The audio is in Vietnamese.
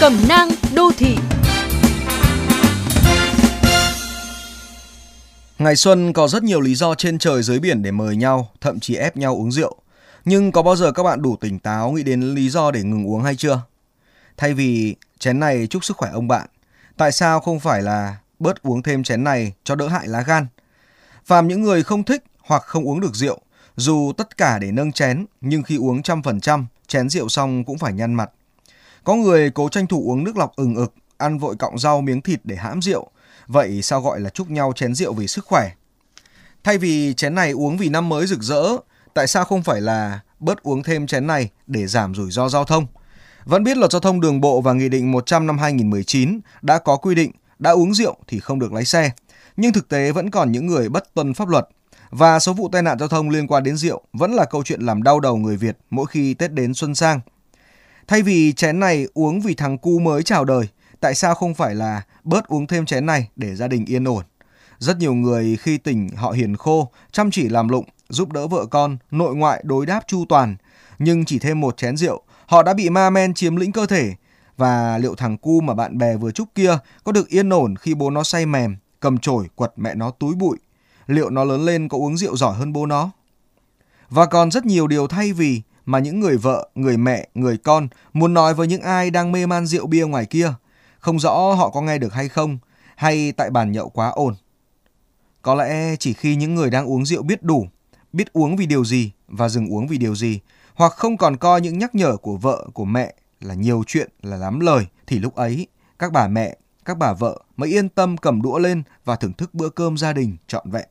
Cẩm nang đô thị Ngày xuân có rất nhiều lý do trên trời dưới biển để mời nhau, thậm chí ép nhau uống rượu. Nhưng có bao giờ các bạn đủ tỉnh táo nghĩ đến lý do để ngừng uống hay chưa? Thay vì chén này chúc sức khỏe ông bạn, tại sao không phải là bớt uống thêm chén này cho đỡ hại lá gan? Phàm những người không thích hoặc không uống được rượu, dù tất cả để nâng chén, nhưng khi uống trăm phần trăm, chén rượu xong cũng phải nhăn mặt. Có người cố tranh thủ uống nước lọc ừng ực, ăn vội cọng rau miếng thịt để hãm rượu. Vậy sao gọi là chúc nhau chén rượu vì sức khỏe? Thay vì chén này uống vì năm mới rực rỡ, tại sao không phải là bớt uống thêm chén này để giảm rủi ro giao thông? Vẫn biết luật giao thông đường bộ và Nghị định 100 năm 2019 đã có quy định đã uống rượu thì không được lái xe. Nhưng thực tế vẫn còn những người bất tuân pháp luật. Và số vụ tai nạn giao thông liên quan đến rượu vẫn là câu chuyện làm đau đầu người Việt mỗi khi Tết đến xuân sang. Thay vì chén này uống vì thằng cu mới chào đời, tại sao không phải là bớt uống thêm chén này để gia đình yên ổn? Rất nhiều người khi tỉnh họ hiền khô, chăm chỉ làm lụng, giúp đỡ vợ con, nội ngoại đối đáp chu toàn. Nhưng chỉ thêm một chén rượu, họ đã bị ma men chiếm lĩnh cơ thể. Và liệu thằng cu mà bạn bè vừa chúc kia có được yên ổn khi bố nó say mềm, cầm chổi quật mẹ nó túi bụi? Liệu nó lớn lên có uống rượu giỏi hơn bố nó? Và còn rất nhiều điều thay vì mà những người vợ, người mẹ, người con muốn nói với những ai đang mê man rượu bia ngoài kia. Không rõ họ có nghe được hay không, hay tại bàn nhậu quá ồn. Có lẽ chỉ khi những người đang uống rượu biết đủ, biết uống vì điều gì và dừng uống vì điều gì, hoặc không còn coi những nhắc nhở của vợ, của mẹ là nhiều chuyện, là lắm lời, thì lúc ấy các bà mẹ, các bà vợ mới yên tâm cầm đũa lên và thưởng thức bữa cơm gia đình trọn vẹn.